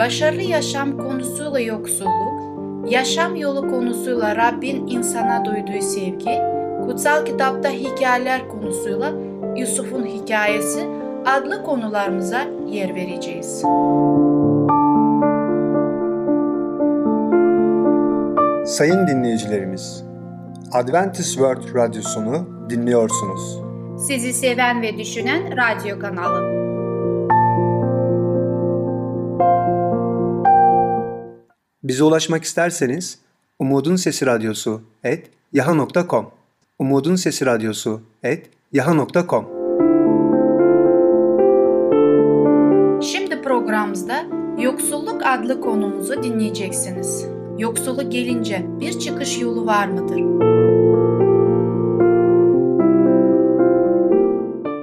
başarılı yaşam konusuyla yoksulluk, yaşam yolu konusuyla Rabbin insana duyduğu sevgi, kutsal kitapta hikayeler konusuyla Yusuf'un hikayesi adlı konularımıza yer vereceğiz. Sayın dinleyicilerimiz, Adventist World Radyosunu dinliyorsunuz. Sizi seven ve düşünen radyo kanalı. Bize ulaşmak isterseniz Umutun Sesi Radyosu et yaha.com Umutun Sesi Radyosu et yaha.com Şimdi programımızda Yoksulluk adlı konumuzu dinleyeceksiniz. Yoksulluk gelince bir çıkış yolu var mıdır?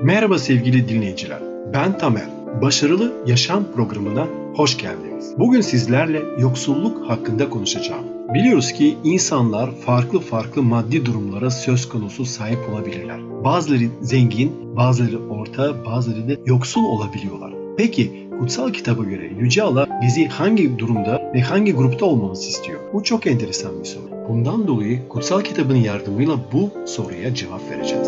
Merhaba sevgili dinleyiciler. Ben Tamer. Başarılı Yaşam programına hoş geldiniz. Bugün sizlerle yoksulluk hakkında konuşacağım. Biliyoruz ki insanlar farklı farklı maddi durumlara söz konusu sahip olabilirler. Bazıları zengin, bazıları orta, bazıları da yoksul olabiliyorlar. Peki kutsal kitaba göre Yüce Allah bizi hangi durumda ve hangi grupta olmamızı istiyor? Bu çok enteresan bir soru. Bundan dolayı kutsal kitabın yardımıyla bu soruya cevap vereceğiz.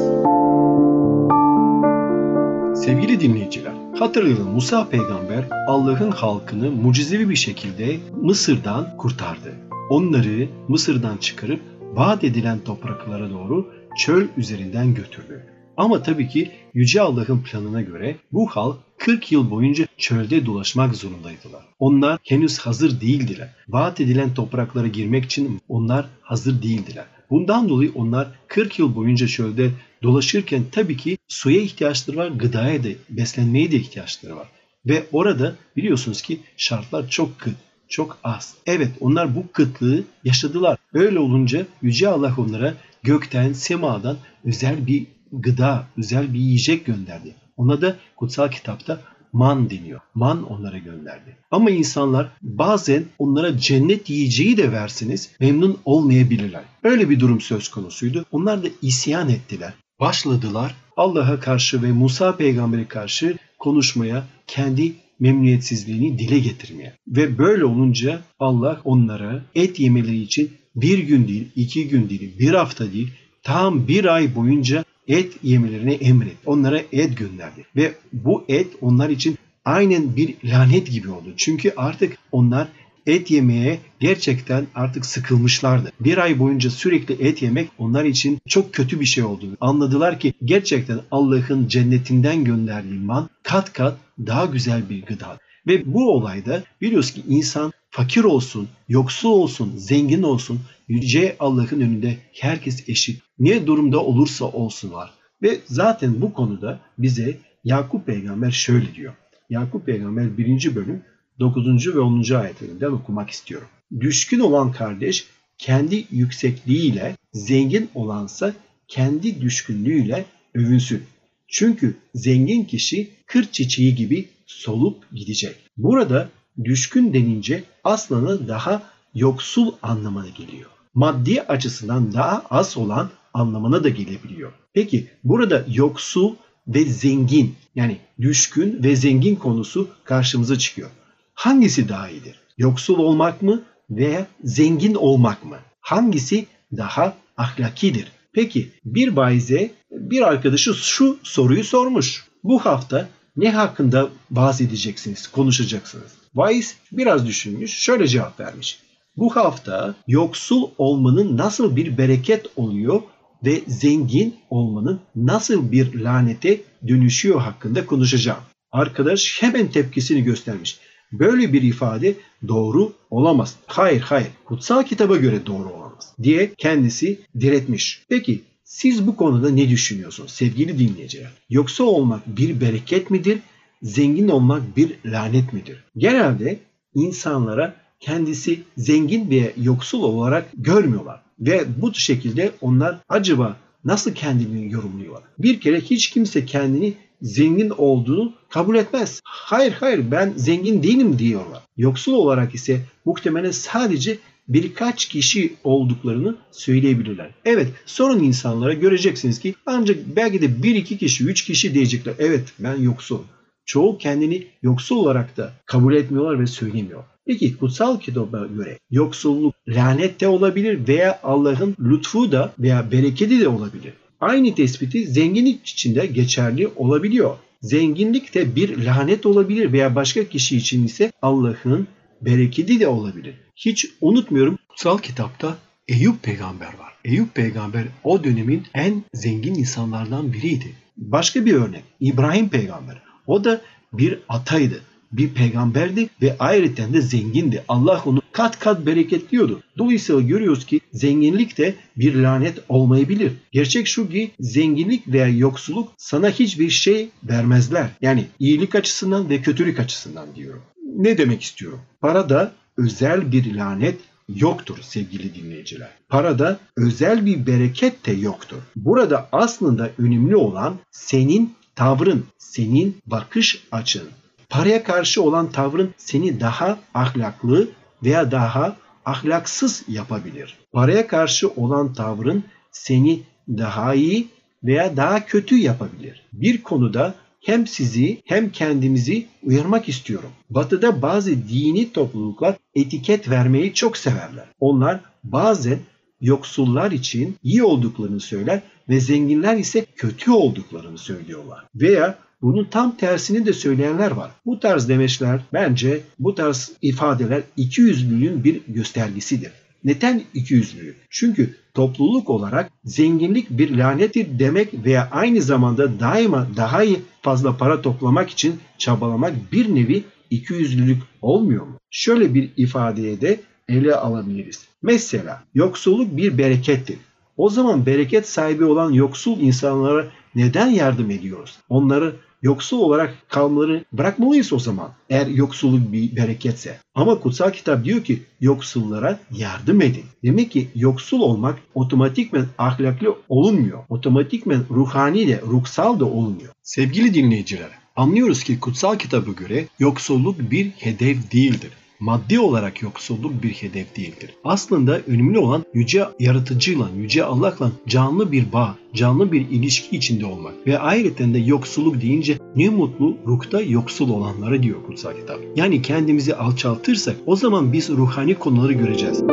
Sevgili dinleyiciler, hatırlayın Musa peygamber Allah'ın halkını mucizevi bir şekilde Mısır'dan kurtardı. Onları Mısır'dan çıkarıp vaat edilen topraklara doğru çöl üzerinden götürdü. Ama tabii ki Yüce Allah'ın planına göre bu halk 40 yıl boyunca çölde dolaşmak zorundaydılar. Onlar henüz hazır değildiler. Vaat edilen topraklara girmek için onlar hazır değildiler. Bundan dolayı onlar 40 yıl boyunca çölde dolaşırken tabii ki suya ihtiyaçları var, gıdaya da, beslenmeye de ihtiyaçları var. Ve orada biliyorsunuz ki şartlar çok kıt, çok az. Evet onlar bu kıtlığı yaşadılar. Öyle olunca Yüce Allah onlara gökten, semadan özel bir gıda, özel bir yiyecek gönderdi. Ona da kutsal kitapta man deniyor. Man onlara gönderdi. Ama insanlar bazen onlara cennet yiyeceği de versiniz memnun olmayabilirler. Öyle bir durum söz konusuydu. Onlar da isyan ettiler. Başladılar Allah'a karşı ve Musa peygambere karşı konuşmaya, kendi memnuniyetsizliğini dile getirmeye. Ve böyle olunca Allah onlara et yemeleri için bir gün değil, iki gün değil, bir hafta değil, tam bir ay boyunca et yemelerini emret. Onlara et gönderdi. Ve bu et onlar için aynen bir lanet gibi oldu. Çünkü artık onlar et yemeye gerçekten artık sıkılmışlardı. Bir ay boyunca sürekli et yemek onlar için çok kötü bir şey oldu. Anladılar ki gerçekten Allah'ın cennetinden gönderdiği man kat kat daha güzel bir gıda. Ve bu olayda biliyoruz ki insan fakir olsun, yoksul olsun, zengin olsun, yüce Allah'ın önünde herkes eşit. Ne durumda olursa olsunlar. Ve zaten bu konuda bize Yakup peygamber şöyle diyor. Yakup peygamber 1. bölüm 9. ve 10. ayetlerinden okumak istiyorum. Düşkün olan kardeş kendi yüksekliğiyle, zengin olansa kendi düşkünlüğüyle övünsün. Çünkü zengin kişi kır çiçeği gibi solup gidecek. Burada düşkün denince aslında daha yoksul anlamına geliyor. Maddi açısından daha az olan anlamına da gelebiliyor. Peki burada yoksul ve zengin yani düşkün ve zengin konusu karşımıza çıkıyor. Hangisi daha iyidir? Yoksul olmak mı veya zengin olmak mı? Hangisi daha ahlakidir? Peki bir baize bir arkadaşı şu soruyu sormuş. Bu hafta ne hakkında bahsedeceksiniz, konuşacaksınız? Vaiz biraz düşünmüş, şöyle cevap vermiş. Bu hafta yoksul olmanın nasıl bir bereket oluyor ve zengin olmanın nasıl bir lanete dönüşüyor hakkında konuşacağım. Arkadaş hemen tepkisini göstermiş. Böyle bir ifade doğru olamaz. Hayır hayır kutsal kitaba göre doğru olamaz diye kendisi diretmiş. Peki siz bu konuda ne düşünüyorsunuz sevgili dinleyiciler? Yoksa olmak bir bereket midir? Zengin olmak bir lanet midir? Genelde insanlara kendisi zengin veya yoksul olarak görmüyorlar. Ve bu şekilde onlar acaba nasıl kendini yorumluyorlar? Bir kere hiç kimse kendini zengin olduğunu kabul etmez. Hayır hayır ben zengin değilim diyorlar. Yoksul olarak ise muhtemelen sadece birkaç kişi olduklarını söyleyebilirler. Evet sorun insanlara göreceksiniz ki ancak belki de bir iki kişi, üç kişi diyecekler. Evet ben yoksul. Çoğu kendini yoksul olarak da kabul etmiyorlar ve söylemiyor. Peki kutsal kitaba göre yoksulluk lanet de olabilir veya Allah'ın lütfu da veya bereketi de olabilir. Aynı tespiti zenginlik için de geçerli olabiliyor. Zenginlik de bir lanet olabilir veya başka kişi için ise Allah'ın bereketi de olabilir. Hiç unutmuyorum kutsal kitapta Eyüp peygamber var. Eyüp peygamber o dönemin en zengin insanlardan biriydi. Başka bir örnek İbrahim peygamber. O da bir ataydı bir peygamberdi ve ayrıca de zengindi. Allah onu kat kat bereketliyordu. Dolayısıyla görüyoruz ki zenginlik de bir lanet olmayabilir. Gerçek şu ki zenginlik veya yoksulluk sana hiçbir şey vermezler. Yani iyilik açısından ve kötülük açısından diyorum. Ne demek istiyorum? Parada özel bir lanet yoktur sevgili dinleyiciler. Parada özel bir bereket de yoktur. Burada aslında önemli olan senin tavrın, senin bakış açın. Paraya karşı olan tavrın seni daha ahlaklı veya daha ahlaksız yapabilir. Paraya karşı olan tavrın seni daha iyi veya daha kötü yapabilir. Bir konuda hem sizi hem kendimizi uyarmak istiyorum. Batı'da bazı dini topluluklar etiket vermeyi çok severler. Onlar bazen yoksullar için iyi olduklarını söyler ve zenginler ise kötü olduklarını söylüyorlar. Veya bunun tam tersini de söyleyenler var. Bu tarz demeçler bence bu tarz ifadeler ikiyüzlülüğün bir göstergesidir. Neden ikiyüzlülük? Çünkü topluluk olarak zenginlik bir lanettir demek veya aynı zamanda daima daha iyi fazla para toplamak için çabalamak bir nevi ikiyüzlülük olmuyor mu? Şöyle bir ifadeye de ele alabiliriz. Mesela yoksulluk bir berekettir. O zaman bereket sahibi olan yoksul insanlara neden yardım ediyoruz? Onları yoksul olarak kalmaları bırakmalıyız o zaman. Eğer yoksulluk bir bereketse. Ama kutsal kitap diyor ki yoksullara yardım edin. Demek ki yoksul olmak otomatikmen ahlaklı olunmuyor. Otomatikmen ruhani de ruhsal da olmuyor. Sevgili dinleyiciler, anlıyoruz ki kutsal kitaba göre yoksulluk bir hedef değildir maddi olarak yoksulluk bir hedef değildir. Aslında önemli olan yüce yaratıcıyla, yüce Allah'la canlı bir bağ, canlı bir ilişki içinde olmak. Ve ayrıca de yoksulluk deyince ne mutlu ruhta yoksul olanlara diyor kutsal kitap. Yani kendimizi alçaltırsak o zaman biz ruhani konuları göreceğiz.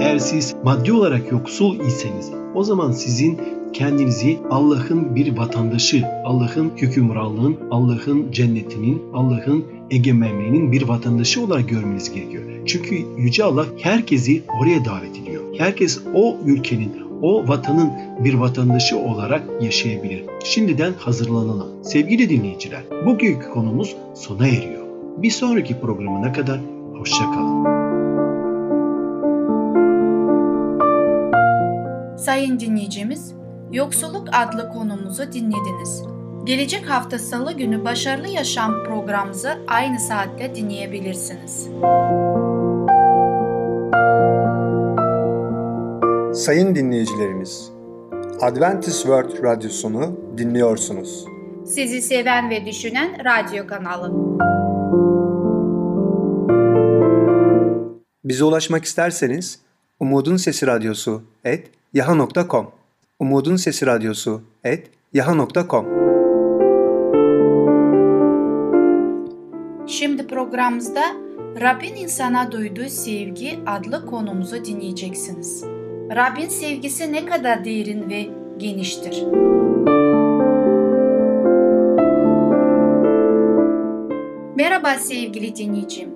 Eğer siz maddi olarak yoksul iseniz o zaman sizin kendinizi Allah'ın bir vatandaşı, Allah'ın hükümranlığın, Allah'ın cennetinin, Allah'ın egemenliğinin bir vatandaşı olarak görmeniz gerekiyor. Çünkü Yüce Allah herkesi oraya davet ediyor. Herkes o ülkenin, o vatanın bir vatandaşı olarak yaşayabilir. Şimdiden hazırlanalım. Sevgili dinleyiciler, bugünkü konumuz sona eriyor. Bir sonraki programına kadar hoşçakalın. Sayın dinleyicimiz, Yoksulluk adlı konumuzu dinlediniz. Gelecek hafta salı günü Başarılı Yaşam programımızı aynı saatte dinleyebilirsiniz. Sayın dinleyicilerimiz, Adventist World Radyosunu dinliyorsunuz. Sizi seven ve düşünen radyo kanalı. Bize ulaşmak isterseniz Umutun Sesi Radyosu et yaha.com Umutun Sesi Radyosu et yaha.com programımızda Rabbin insana duyduğu sevgi adlı konumuzu dinleyeceksiniz. Rabbin sevgisi ne kadar derin ve geniştir. Merhaba sevgili dinleyicim.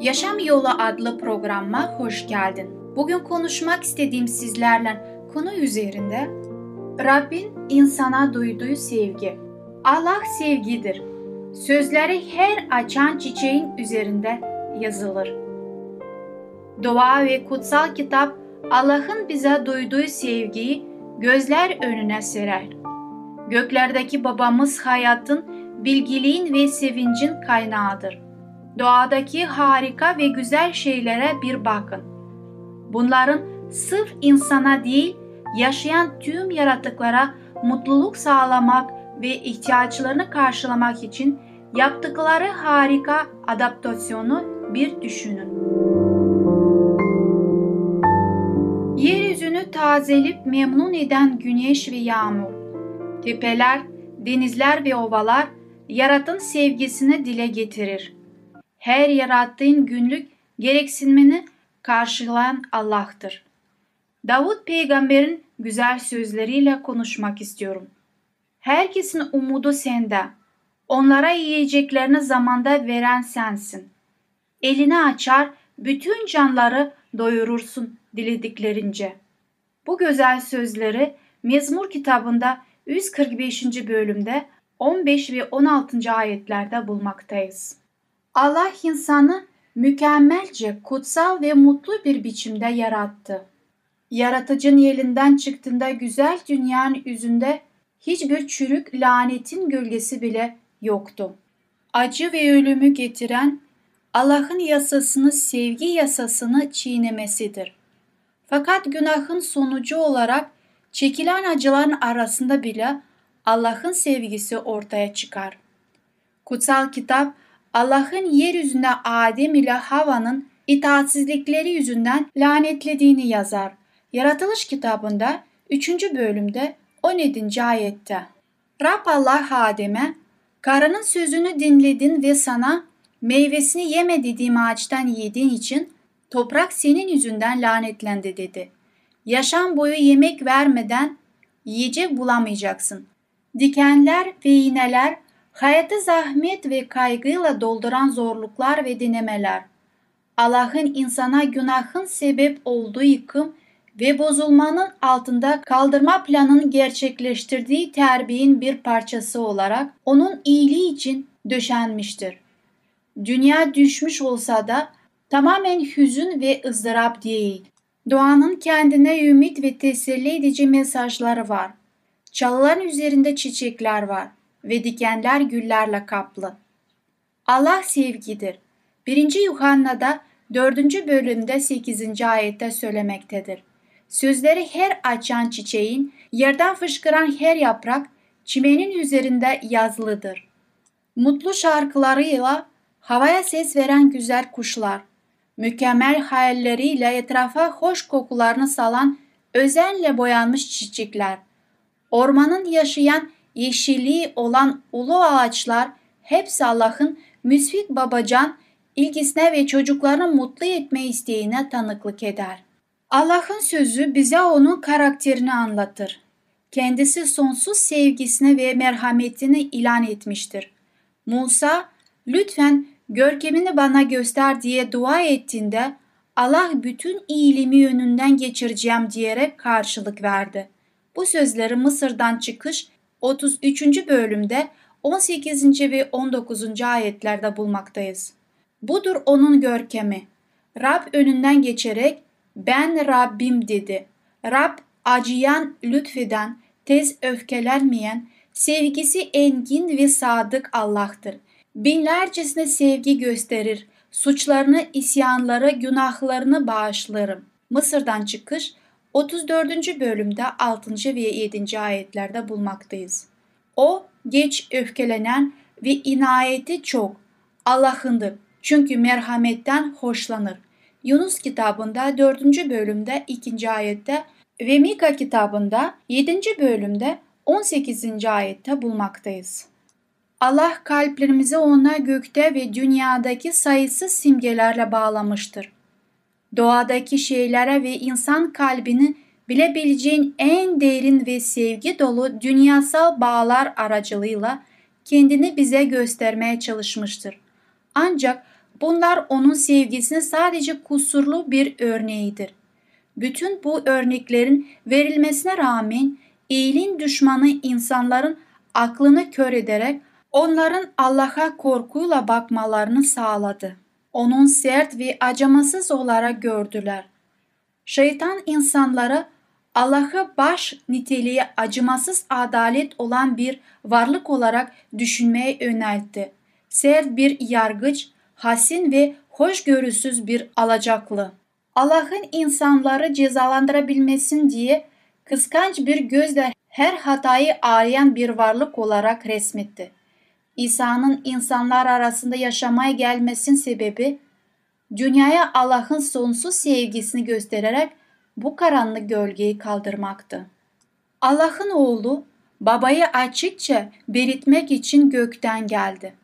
Yaşam Yolu adlı programıma hoş geldin. Bugün konuşmak istediğim sizlerle konu üzerinde Rabbin insana duyduğu sevgi. Allah sevgidir. Sözleri her açan çiçeğin üzerinde yazılır. Dua ve kutsal kitap Allah'ın bize duyduğu sevgiyi gözler önüne serer. Göklerdeki babamız hayatın, bilgiliğin ve sevincin kaynağıdır. Doğadaki harika ve güzel şeylere bir bakın. Bunların sırf insana değil, yaşayan tüm yaratıklara mutluluk sağlamak ve ihtiyaçlarını karşılamak için yaptıkları harika adaptasyonu bir düşünün. Yeryüzünü tazelip memnun eden güneş ve yağmur, tepeler, denizler ve ovalar yaratın sevgisini dile getirir. Her yarattığın günlük gereksinmeni karşılayan Allah'tır. Davut peygamberin güzel sözleriyle konuşmak istiyorum. Herkesin umudu sende. Onlara yiyeceklerini zamanda veren sensin. Elini açar, bütün canları doyurursun dilediklerince. Bu güzel sözleri Mezmur kitabında 145. bölümde 15 ve 16. ayetlerde bulmaktayız. Allah insanı mükemmelce, kutsal ve mutlu bir biçimde yarattı. Yaratıcının elinden çıktığında güzel dünyanın yüzünde hiçbir çürük lanetin gölgesi bile yoktu. Acı ve ölümü getiren Allah'ın yasasını sevgi yasasını çiğnemesidir. Fakat günahın sonucu olarak çekilen acıların arasında bile Allah'ın sevgisi ortaya çıkar. Kutsal kitap Allah'ın yeryüzünde Adem ile Hava'nın itaatsizlikleri yüzünden lanetlediğini yazar. Yaratılış kitabında 3. bölümde 17. ayette. Rab Allah Adem'e, karının sözünü dinledin ve sana meyvesini yeme dediğim ağaçtan yediğin için toprak senin yüzünden lanetlendi dedi. Yaşam boyu yemek vermeden yiyecek bulamayacaksın. Dikenler ve iğneler, hayatı zahmet ve kaygıyla dolduran zorluklar ve denemeler. Allah'ın insana günahın sebep olduğu yıkım ve bozulmanın altında kaldırma planını gerçekleştirdiği terbiyenin bir parçası olarak onun iyiliği için döşenmiştir. Dünya düşmüş olsa da tamamen hüzün ve ızdırap değil. Doğanın kendine ümit ve teselli edici mesajları var. Çalıların üzerinde çiçekler var ve dikenler güllerle kaplı. Allah sevgidir. 1. Yuhanna'da 4. bölümde 8. ayette söylemektedir. Sözleri her açan çiçeğin, yerden fışkıran her yaprak, çimenin üzerinde yazılıdır. Mutlu şarkılarıyla havaya ses veren güzel kuşlar, mükemmel hayalleriyle etrafa hoş kokularını salan özenle boyanmış çiçekler, ormanın yaşayan yeşilliği olan ulu ağaçlar hepsi Allah'ın müsfik babacan ilgisine ve çocuklarını mutlu etme isteğine tanıklık eder. Allah'ın sözü bize onun karakterini anlatır. Kendisi sonsuz sevgisini ve merhametini ilan etmiştir. Musa, lütfen görkemini bana göster diye dua ettiğinde Allah bütün iyiliğimi yönünden geçireceğim diyerek karşılık verdi. Bu sözleri Mısır'dan çıkış 33. bölümde 18. ve 19. ayetlerde bulmaktayız. Budur onun görkemi. Rab önünden geçerek ben Rabbim dedi. Rab acıyan, lütfeden, tez öfkelenmeyen, sevgisi engin ve sadık Allah'tır. Binlercesine sevgi gösterir. Suçlarını, isyanları, günahlarını bağışlarım. Mısır'dan çıkış 34. bölümde 6. ve 7. ayetlerde bulmaktayız. O geç öfkelenen ve inayeti çok Allah'ındır. Çünkü merhametten hoşlanır. Yunus kitabında 4. bölümde 2. ayette ve Mika kitabında 7. bölümde 18. ayette bulmaktayız. Allah kalplerimizi ona gökte ve dünyadaki sayısız simgelerle bağlamıştır. Doğadaki şeylere ve insan kalbini bilebileceğin en derin ve sevgi dolu dünyasal bağlar aracılığıyla kendini bize göstermeye çalışmıştır. Ancak bunlar onun sevgisinin sadece kusurlu bir örneğidir. Bütün bu örneklerin verilmesine rağmen iyiliğin düşmanı insanların aklını kör ederek onların Allah'a korkuyla bakmalarını sağladı. Onun sert ve acımasız olarak gördüler. Şeytan insanları Allah'ı baş niteliği acımasız adalet olan bir varlık olarak düşünmeye yöneltti. Sert bir yargıç, hasin ve hoşgörüsüz bir alacaklı. Allah'ın insanları cezalandırabilmesin diye kıskanç bir gözle her hatayı arayan bir varlık olarak resmetti. İsa'nın insanlar arasında yaşamaya gelmesin sebebi dünyaya Allah'ın sonsuz sevgisini göstererek bu karanlık gölgeyi kaldırmaktı. Allah'ın oğlu babayı açıkça belirtmek için gökten geldi.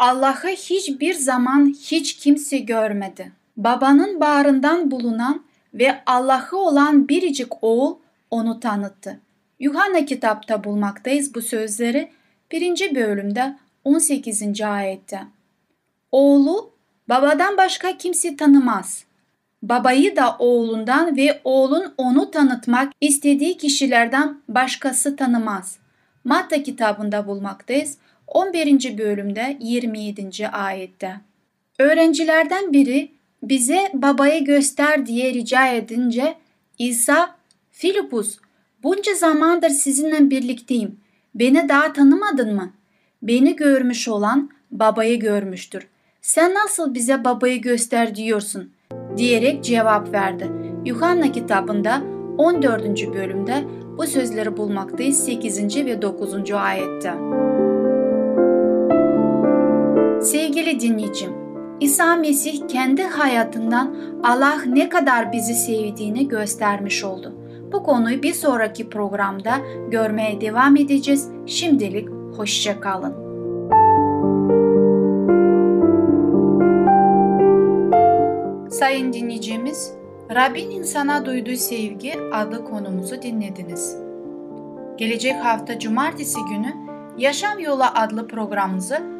Allah'ı hiçbir zaman hiç kimse görmedi. Babanın bağrından bulunan ve Allah'ı olan biricik oğul onu tanıttı. Yuhanna kitapta bulmaktayız bu sözleri 1. bölümde 18. ayette. Oğlu babadan başka kimse tanımaz. Babayı da oğlundan ve oğlun onu tanıtmak istediği kişilerden başkası tanımaz. Matta kitabında bulmaktayız 11. bölümde 27. ayette. Öğrencilerden biri bize babayı göster diye rica edince İsa, Filipus bunca zamandır sizinle birlikteyim. Beni daha tanımadın mı? Beni görmüş olan babayı görmüştür. Sen nasıl bize babayı göster diyorsun? diyerek cevap verdi. Yuhanna kitabında 14. bölümde bu sözleri bulmaktayız 8. ve 9. ayette. Sevgili dinleyicim, İsa Mesih kendi hayatından Allah ne kadar bizi sevdiğini göstermiş oldu. Bu konuyu bir sonraki programda görmeye devam edeceğiz. Şimdilik hoşça kalın. Sayın dinleyicimiz, Rabbin insana duyduğu sevgi adlı konumuzu dinlediniz. Gelecek hafta cumartesi günü Yaşam Yolu adlı programımızı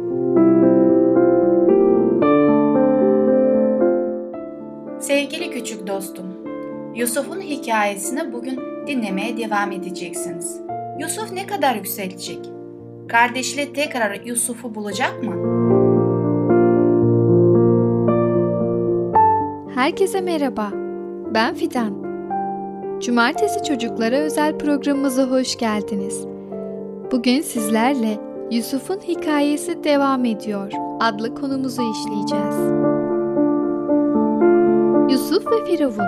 dostum, Yusuf'un hikayesini bugün dinlemeye devam edeceksiniz. Yusuf ne kadar yükselecek? Kardeşle tekrar Yusuf'u bulacak mı? Herkese merhaba. Ben Fidan. Cumartesi çocuklara özel programımıza hoş geldiniz. Bugün sizlerle Yusuf'un hikayesi devam ediyor adlı konumuzu işleyeceğiz. Yusuf ve Firavun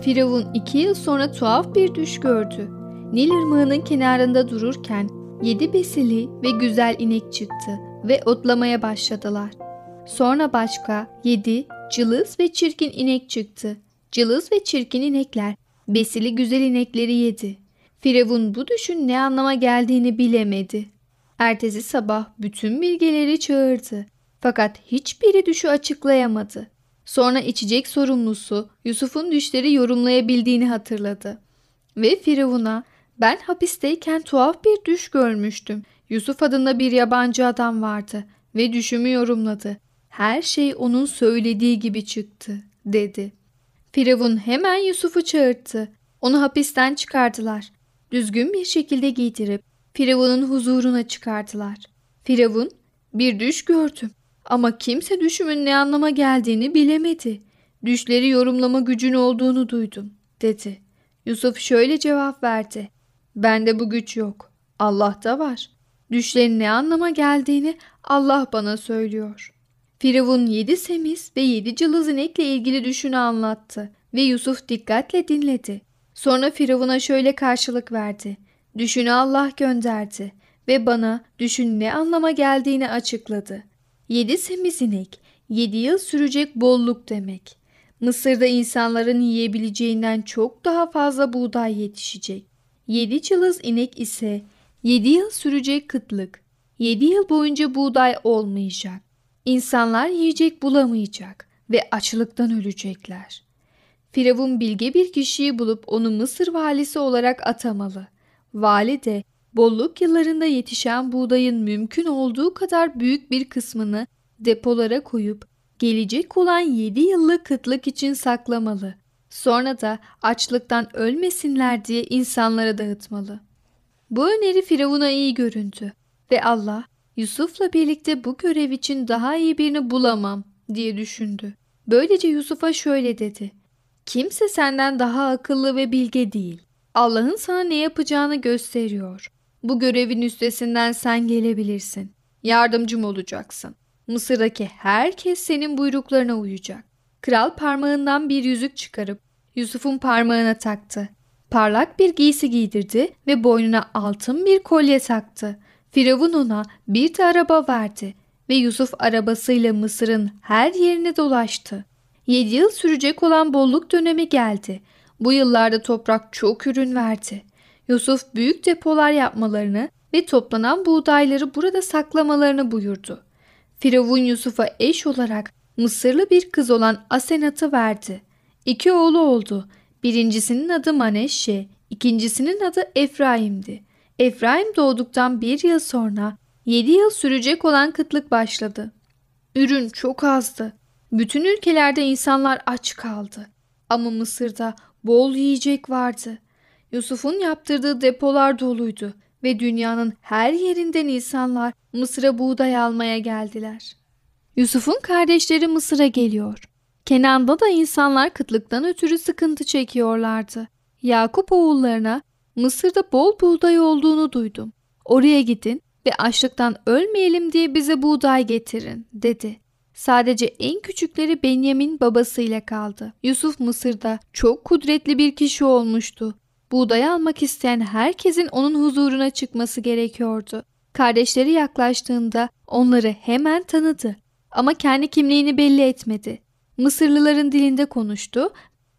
Firavun iki yıl sonra tuhaf bir düş gördü. Nil ırmağının kenarında dururken yedi besili ve güzel inek çıktı ve otlamaya başladılar. Sonra başka yedi cılız ve çirkin inek çıktı. Cılız ve çirkin inekler besili güzel inekleri yedi. Firavun bu düşün ne anlama geldiğini bilemedi. Ertesi sabah bütün bilgeleri çağırdı. Fakat hiçbiri düşü açıklayamadı. Sonra içecek sorumlusu Yusuf'un düşleri yorumlayabildiğini hatırladı. Ve Firavun'a ben hapisteyken tuhaf bir düş görmüştüm. Yusuf adında bir yabancı adam vardı ve düşümü yorumladı. Her şey onun söylediği gibi çıktı dedi. Firavun hemen Yusuf'u çağırdı. Onu hapisten çıkardılar. Düzgün bir şekilde giydirip Firavun'un huzuruna çıkardılar. Firavun bir düş gördüm ama kimse düşümün ne anlama geldiğini bilemedi. Düşleri yorumlama gücün olduğunu duydum dedi. Yusuf şöyle cevap verdi. Bende bu güç yok. Allah'ta var. Düşlerin ne anlama geldiğini Allah bana söylüyor. Firavun yedi semiz ve yedi cılız inekle ilgili düşünü anlattı ve Yusuf dikkatle dinledi. Sonra Firavun'a şöyle karşılık verdi. Düşünü Allah gönderdi ve bana düşün ne anlama geldiğini açıkladı. Yedi semiz inek, yedi yıl sürecek bolluk demek. Mısır'da insanların yiyebileceğinden çok daha fazla buğday yetişecek. Yedi cılız inek ise yedi yıl sürecek kıtlık. Yedi yıl boyunca buğday olmayacak. İnsanlar yiyecek bulamayacak ve açlıktan ölecekler. Firavun bilge bir kişiyi bulup onu Mısır valisi olarak atamalı. Vali de bolluk yıllarında yetişen buğdayın mümkün olduğu kadar büyük bir kısmını depolara koyup gelecek olan 7 yıllık kıtlık için saklamalı. Sonra da açlıktan ölmesinler diye insanlara dağıtmalı. Bu öneri Firavun'a iyi göründü ve Allah Yusuf'la birlikte bu görev için daha iyi birini bulamam diye düşündü. Böylece Yusuf'a şöyle dedi. Kimse senden daha akıllı ve bilge değil. Allah'ın sana ne yapacağını gösteriyor. Bu görevin üstesinden sen gelebilirsin. Yardımcım olacaksın. Mısır'daki herkes senin buyruklarına uyacak. Kral parmağından bir yüzük çıkarıp Yusuf'un parmağına taktı. Parlak bir giysi giydirdi ve boynuna altın bir kolye taktı. Firavun ona bir de araba verdi ve Yusuf arabasıyla Mısır'ın her yerine dolaştı. Yedi yıl sürecek olan bolluk dönemi geldi. Bu yıllarda toprak çok ürün verdi. Yusuf büyük depolar yapmalarını ve toplanan buğdayları burada saklamalarını buyurdu. Firavun Yusuf'a eş olarak Mısırlı bir kız olan Asenat'ı verdi. İki oğlu oldu. Birincisinin adı Maneşşe, ikincisinin adı Efraim'di. Efraim doğduktan bir yıl sonra yedi yıl sürecek olan kıtlık başladı. Ürün çok azdı. Bütün ülkelerde insanlar aç kaldı. Ama Mısır'da bol yiyecek vardı. Yusuf'un yaptırdığı depolar doluydu ve dünyanın her yerinden insanlar Mısır'a buğday almaya geldiler. Yusuf'un kardeşleri Mısır'a geliyor. Kenan'da da insanlar kıtlıktan ötürü sıkıntı çekiyorlardı. Yakup oğullarına Mısır'da bol buğday olduğunu duydum. Oraya gidin ve açlıktan ölmeyelim diye bize buğday getirin dedi. Sadece en küçükleri Benyamin babasıyla kaldı. Yusuf Mısır'da çok kudretli bir kişi olmuştu. Buğday almak isteyen herkesin onun huzuruna çıkması gerekiyordu. Kardeşleri yaklaştığında onları hemen tanıdı ama kendi kimliğini belli etmedi. Mısırlıların dilinde konuştu.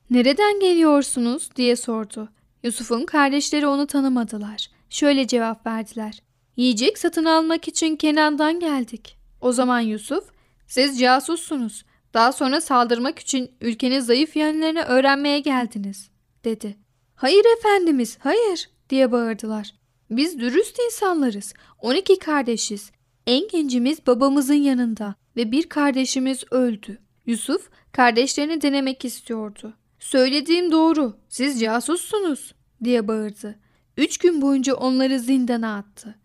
"Nereden geliyorsunuz?" diye sordu. Yusuf'un kardeşleri onu tanımadılar. Şöyle cevap verdiler. "Yiyecek satın almak için Kenan'dan geldik." O zaman Yusuf, "Siz casussunuz. Daha sonra saldırmak için ülkenin zayıf yönlerini öğrenmeye geldiniz." dedi. "Hayır efendimiz, hayır." diye bağırdılar. Biz dürüst insanlarız. 12 kardeşiz. En gencimiz babamızın yanında ve bir kardeşimiz öldü. Yusuf kardeşlerini denemek istiyordu. Söylediğim doğru. Siz casussunuz diye bağırdı. Üç gün boyunca onları zindana attı.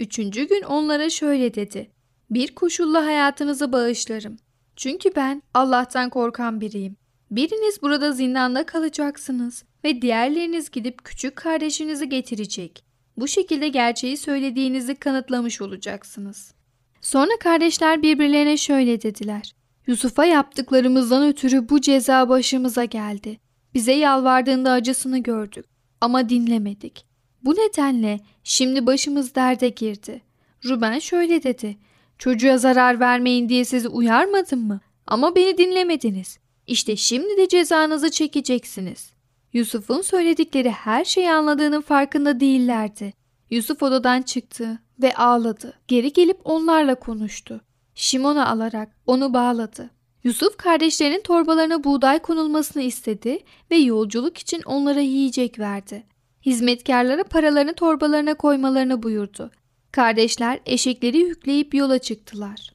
Üçüncü gün onlara şöyle dedi. Bir koşulla hayatınızı bağışlarım. Çünkü ben Allah'tan korkan biriyim. Biriniz burada zindanda kalacaksınız ve diğerleriniz gidip küçük kardeşinizi getirecek. Bu şekilde gerçeği söylediğinizi kanıtlamış olacaksınız. Sonra kardeşler birbirlerine şöyle dediler. Yusuf'a yaptıklarımızdan ötürü bu ceza başımıza geldi. Bize yalvardığında acısını gördük ama dinlemedik. Bu nedenle şimdi başımız derde girdi. Ruben şöyle dedi. Çocuğa zarar vermeyin diye sizi uyarmadım mı? Ama beni dinlemediniz. İşte şimdi de cezanızı çekeceksiniz. Yusuf'un söyledikleri her şeyi anladığının farkında değillerdi. Yusuf odadan çıktı ve ağladı. Geri gelip onlarla konuştu. Şimon'u alarak onu bağladı. Yusuf kardeşlerinin torbalarına buğday konulmasını istedi ve yolculuk için onlara yiyecek verdi. Hizmetkarlara paralarını torbalarına koymalarını buyurdu. Kardeşler eşekleri yükleyip yola çıktılar.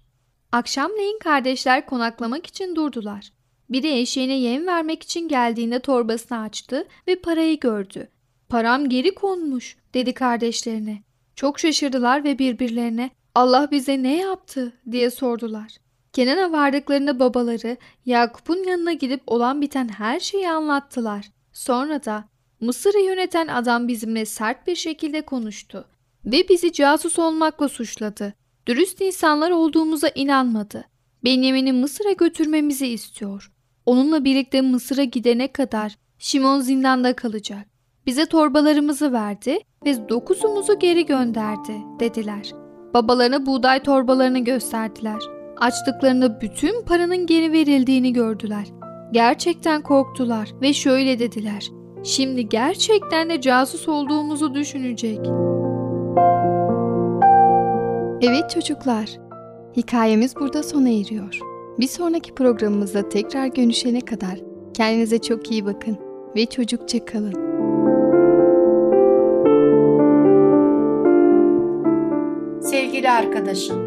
Akşamleyin kardeşler konaklamak için durdular. Biri eşeğine yem vermek için geldiğinde torbasını açtı ve parayı gördü. Param geri konmuş dedi kardeşlerine. Çok şaşırdılar ve birbirlerine Allah bize ne yaptı diye sordular. Kenan'a vardıklarında babaları Yakup'un yanına gidip olan biten her şeyi anlattılar. Sonra da Mısır'ı yöneten adam bizimle sert bir şekilde konuştu ve bizi casus olmakla suçladı. Dürüst insanlar olduğumuza inanmadı. Benjamin'i Mısır'a götürmemizi istiyor. Onunla birlikte Mısır'a gidene kadar Şimon zindanda kalacak. Bize torbalarımızı verdi ve dokuzumuzu geri gönderdi dediler. Babalarına buğday torbalarını gösterdiler. Açtıklarında bütün paranın geri verildiğini gördüler. Gerçekten korktular ve şöyle dediler. Şimdi gerçekten de casus olduğumuzu düşünecek. Evet çocuklar, hikayemiz burada sona eriyor. Bir sonraki programımızda tekrar görüşene kadar kendinize çok iyi bakın ve çocukça kalın. Sevgili arkadaşım,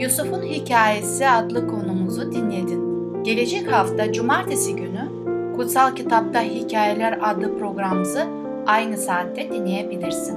Yusuf'un Hikayesi adlı konumuzu dinledin. Gelecek hafta cumartesi günü Kutsal Kitapta Hikayeler adlı programımızı aynı saatte dinleyebilirsin.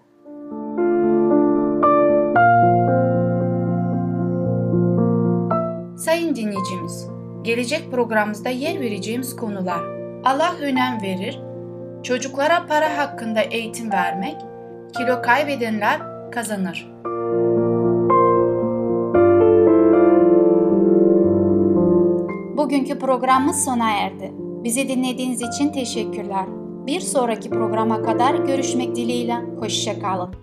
gelecek programımızda yer vereceğimiz konular Allah önem verir, çocuklara para hakkında eğitim vermek, kilo kaybedenler kazanır. Bugünkü programımız sona erdi. Bizi dinlediğiniz için teşekkürler. Bir sonraki programa kadar görüşmek dileğiyle. Hoşçakalın.